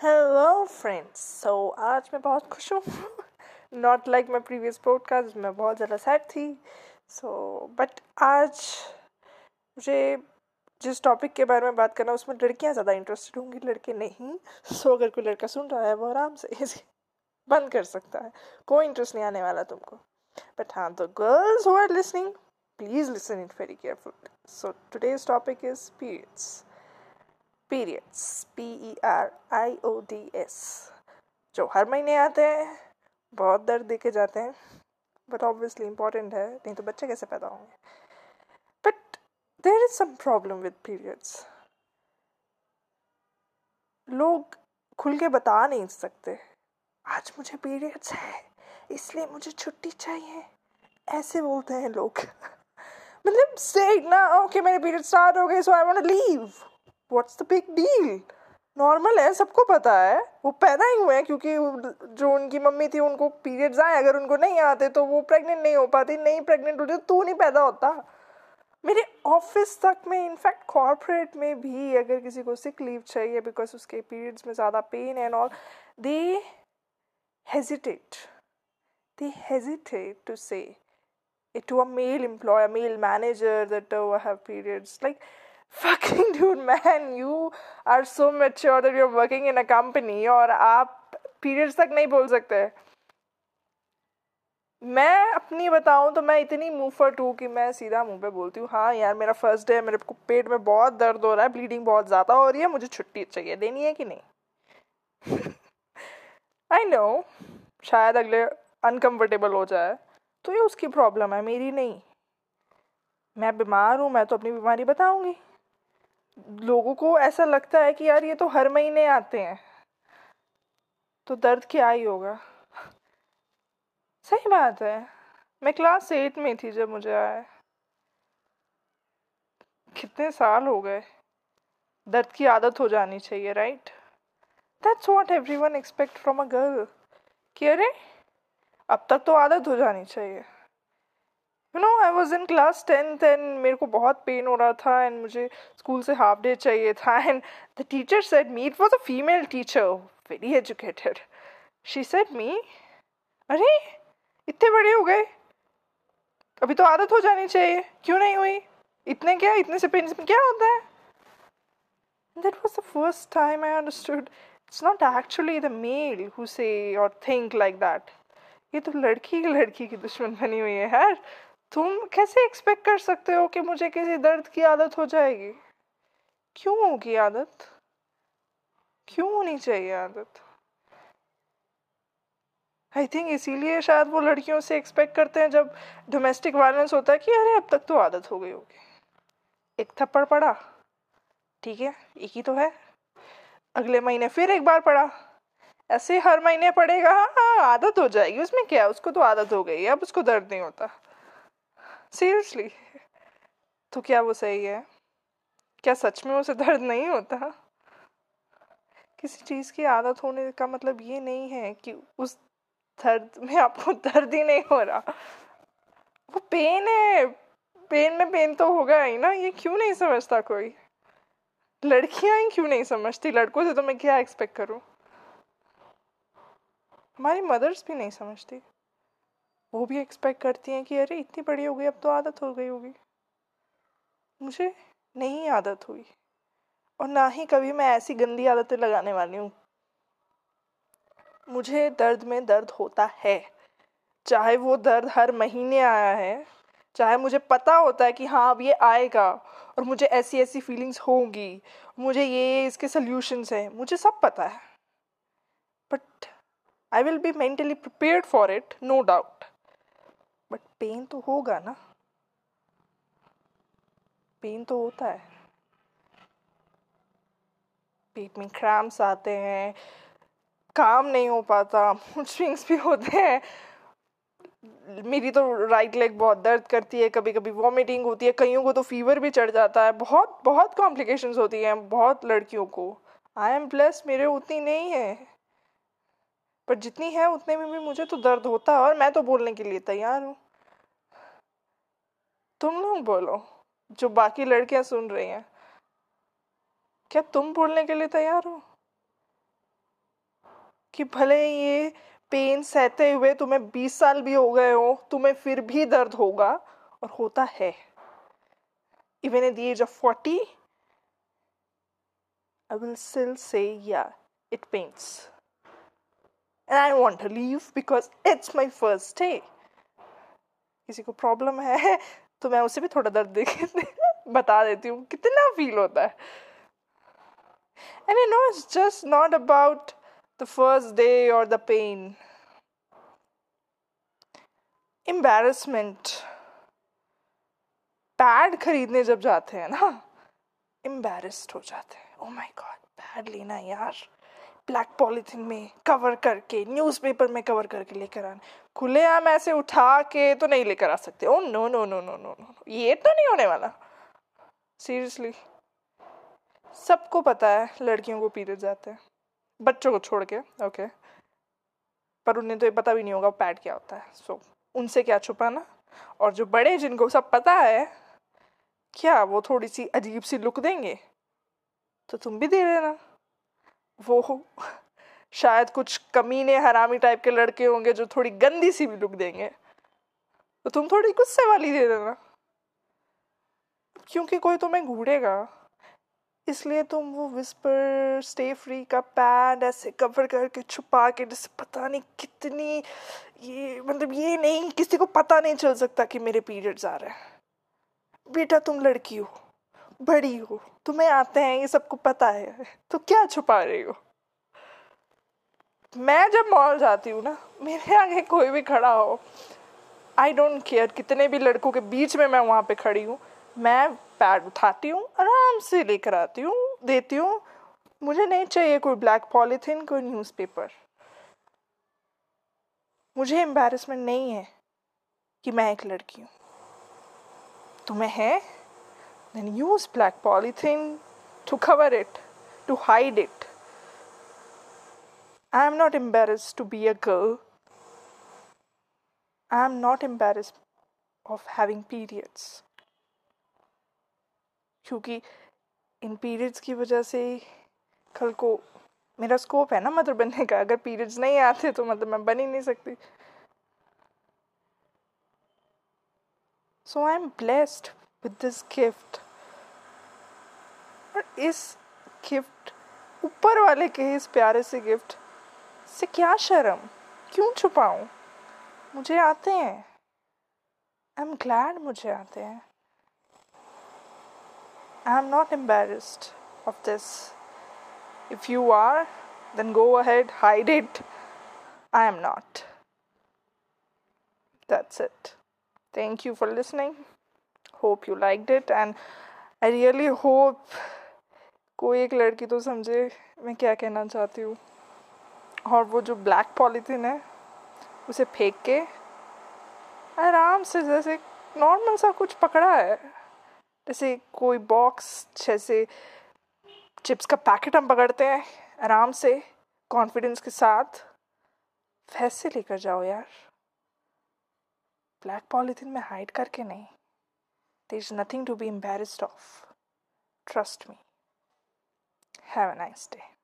Hello friends so आज मैं बहुत खुश हूँ। Not like my previous podcast मैं बहुत ज़्यादा सैड थी। सो so, बट आज मुझे जिस टॉपिक के बारे में बात करना उसमें लड़कियाँ ज़्यादा इंटरेस्टेड होंगी लड़के नहीं। सो so, अगर कोई लड़का सुन रहा है वो आराम से इसे बंद कर सकता है। कोई इंटरेस्ट नहीं आने वाला तुमको। बट हाँ तो girls who are listening please listen it very careful so today's topic is periods periods P E R I O D S जो हर महीने आते हैं, बहुत दर्द दे के जाते हैं बट ऑब्वियसली इंपॉर्टेंट है, नहीं तो बच्चे कैसे पैदा होंगे? But there is some problem with periods लोग खुल के बता नहीं सकते। आज मुझे पीरियड्स है, इसलिए मुझे छुट्टी चाहिए। ऐसे बोलते हैं लोग। मतलब से ना ओके मेरे पीरियड स्टार्ट हो गए so I want to leave what's the big deal normal है सबको पता है। वो पैदा ही हुए हैं क्योंकि जो उनकी मम्मी थी उनको पीरियड्स आए। अगर उनको नहीं आते तो वो प्रेग्नेंट नहीं हो पाती नहीं प्रेग्नेंट होती तो नहीं पैदा होता। मेरे ऑफ़िस तक में इनफैक्ट कॉरपोरेट में भी अगर किसी को सिक लीव चाहिए बिकॉज़ उसके पीरियड्स में ज़्यादा pain and all they hesitate they hesitate to say a male employer, male manager that oh, I have periods. Like fucking dude, man, you are so mature that you're working in a company और आप periods तक नहीं बोल सकते। मैं अपनी बताऊँ तो मैं इतनी मुंहफट हूँ कि मैं सीधा मुँह पे बोलती हूँ हाँ यार, मेरा फ़र्स्ट डे है, मेरे को पेट में बहुत दर्द हो रहा है ब्लीडिंग बहुत ज़्यादा हो रही है, मुझे छुट्टी चाहिए, देनी है कि नहीं? आई नो शायद अगले अनकम्फर्टेबल हो जाए तो ये उसकी प्रॉब्लम है, मेरी नहीं। मैं बीमार हूँ, मैं तो अपनी बीमारी बताऊँगी। लोगों को ऐसा लगता है कि यार ये तो हर महीने आते हैं। तो दर्द क्या ही होगा। सही बात है। मैं क्लास एट में थी जब मुझे आया कितने साल हो गए। दर्द की आदत हो जानी चाहिए right that's what everyone expect from a girl कि अरे, अब तक तो आदत हो जानी चाहिए। You know I was in class tenth and मेरे को बहुत पेन हो रहा था एंड मुझे स्कूल से हाफ़ डे चाहिए था and the teacher said me it was a female teacher very educated she said me अरे, इतने बड़े हो गए? अभी तो आदत हो जानी चाहिए, क्यों नहीं हुई? इतने क्या, इतने से पेन में क्या होता है? That was the first time I understood it's not actually the male who say or think like that. ये तो लड़की की लड़की की दुश्मन बनी हुई है, यार। तुम कैसे एक्सपेक्ट कर सकते हो कि मुझे किसी दर्द की आदत हो जाएगी? क्यों होगी आदत? क्यों होनी चाहिए आदत? आई थिंक इसीलिए शायद वो लड़कियों से एक्सपेक्ट करते हैं जब डोमेस्टिक वायलेंस होता है कि अरे अब तक तो आदत हो गई होगी। एक थप्पड़ पड़ा। ठीक है, एक ही तो है। अगले महीने फिर एक बार पड़ा। ऐसे हर महीने पड़ेगा हाँ आदत हो जाएगी। उसमें क्या उसको तो आदत हो गई अब उसको दर्द नहीं होता। सीरियसली तो क्या वो सही है? क्या सच में उसे दर्द नहीं होता? किसी चीज़ की आदत होने का मतलब ये नहीं है कि उस दर्द में आपको दर्द ही नहीं हो रहा। वो पेन है। पेन में पेन तो होगा ही ना। ये क्यों नहीं समझता कोई? लड़कियाँ ही क्यों नहीं समझती? लड़कों से तो मैं क्या एक्सपेक्ट करूँ? हमारी मदर्स भी नहीं समझती। वो भी एक्सपेक्ट करती हैं कि, अरे, इतनी बड़ी हो गई, अब तो आदत हो गई होगी। मुझे नहीं आदत हुई। और ना ही कभी मैं ऐसी गंदी आदतें लगाने वाली हूँ। मुझे दर्द में दर्द होता है। चाहे वो दर्द हर महीने आया है, चाहे मुझे पता होता है कि हाँ अब ये आएगा और मुझे ऐसी ऐसी फीलिंग्स होंगी, मुझे ये इसके सल्यूशंस हैं। मुझे सब पता है। But I will be mentally prepared for it no doubt pain तो होगा ना। पेन तो होता है। पेट में क्रैम्स आते हैं। काम नहीं हो पाता। स्विंग्स भी होते हैं। मेरी तो राइट लेग बहुत दर्द करती है। कभी कभी वॉमिटिंग होती है। कईयों को तो फीवर भी चढ़ जाता है। बहुत बहुत कॉम्प्लिकेशंस होती हैं बहुत लड़कियों को। आई एम प्लस मेरे उतनी नहीं है। पर जितनी है उतने में भी मुझे तो दर्द होता है और मैं तो बोलने के लिए तैयार हूँ। तुम लोग बोलो जो बाकी लड़कियाँ सुन रही हैं क्या तुम बोलने के लिए तैयार हो कि भले ये पेन सहते हुए तुम्हें बीस साल भी हो गए हो तुम्हें फिर भी दर्द होगा और होता है even at the age of forty I will still say, yeah, it pains. And I want to leave because it's my first day. किसी को प्रॉब्लम है तो मैं उसे भी थोड़ा दर्द देख बता देती हूँ, कितना फील होता है। And you know it's just not about the first day और द पेन एम्बेरसमेंट पैड खरीदने जब जाते हैं ना एम्बेरस्ड हो जाते हैं। ओ माय गॉड पैड लेना यार। ब्लैक पॉलिथिन में कवर करके न्यूज़पेपर में कवर करके लेकर आना। खुले आम ऐसे उठा के तो नहीं लेकर आ सकते। ओ no no no no no no ये तो नहीं होने वाला। सीरियसली सबको पता है लड़कियों को पीरियड जाते हैं। बच्चों को छोड़ के ओके पर उन्हें तो ये पता भी नहीं होगा पैड क्या होता है। सो so, उनसे क्या छुपाना? और जो बड़े जिनको सब पता है क्या वो थोड़ी सी अजीब सी लुक देंगे? तो तुम भी दे देना। वो शायद कुछ कमीने हरामी टाइप के लड़के होंगे जो थोड़ी गंदी सी भी लुक देंगे। तो तुम थोड़ी गुस्से वाली दे देना। क्योंकि कोई तुम्हें घूरेगा इसलिए तुम वो विस्पर स्टे फ्री का पैड ऐसे कवर करके छुपा के जैसे पता नहीं कितनी ये मतलब ये नहीं, किसी को पता नहीं चल सकता कि मेरे पीरियड्स आ रहे हैं। बेटा तुम लड़की हो। बड़ी हो। तुम्हें आते हैं, ये सबको पता है। तो क्या छुपा रही हो? मैं जब मॉल जाती हूँ ना, मेरे आगे कोई भी खड़ा हो आई डोंट केयर कितने भी लड़कों के बीच में मैं वहाँ पे खड़ी हूँ। मैं पैड उठाती हूँ, आराम से लेकर आती हूँ, देती हूँ। मुझे नहीं चाहिए कोई ब्लैक पॉलीथीन कोई न्यूज़पेपर मुझे एम्बेरसमेंट नहीं है कि मैं एक लड़की हूँ। तुम्हें है? then use black polythene to cover it, to hide it. I am not embarrassed to be a girl. I am not embarrassed of having periods. क्योंकि इन पीरियड्स की वजह से कल को मेरा स्कोप है ना मदर बनने का अगर पीरियड्स नहीं आते तो मतलब मैं बन ही नहीं सकती so I am blessed with this gift और इस गिफ्ट ऊपर वाले के इस प्यारे से गिफ्ट से क्या शर्म क्यों छुपाऊं मुझे आते हैं आई एम ग्लैड मुझे आते हैं I am not embarrassed of this if you are then go ahead, hide it. I am not. That's it. Thank you for listening. Hope you like it and I really hope कोई एक लड़की तो समझे मैं क्या कहना चाहती हूँ। और वो जो ब्लैक पॉलीथीन है, उसे फेंक के आराम से जैसे नॉर्मल सा कुछ पकड़ा है। जैसे कोई बॉक्स जैसे चिप्स का पैकेट हम पकड़ते हैं, आराम से कॉन्फिडेंस के साथ वैसे लेकर जाओ यार। ब्लैक पॉलीथीन में हाइड करके नहीं। There's nothing to be embarrassed of. Trust me. Have a nice day.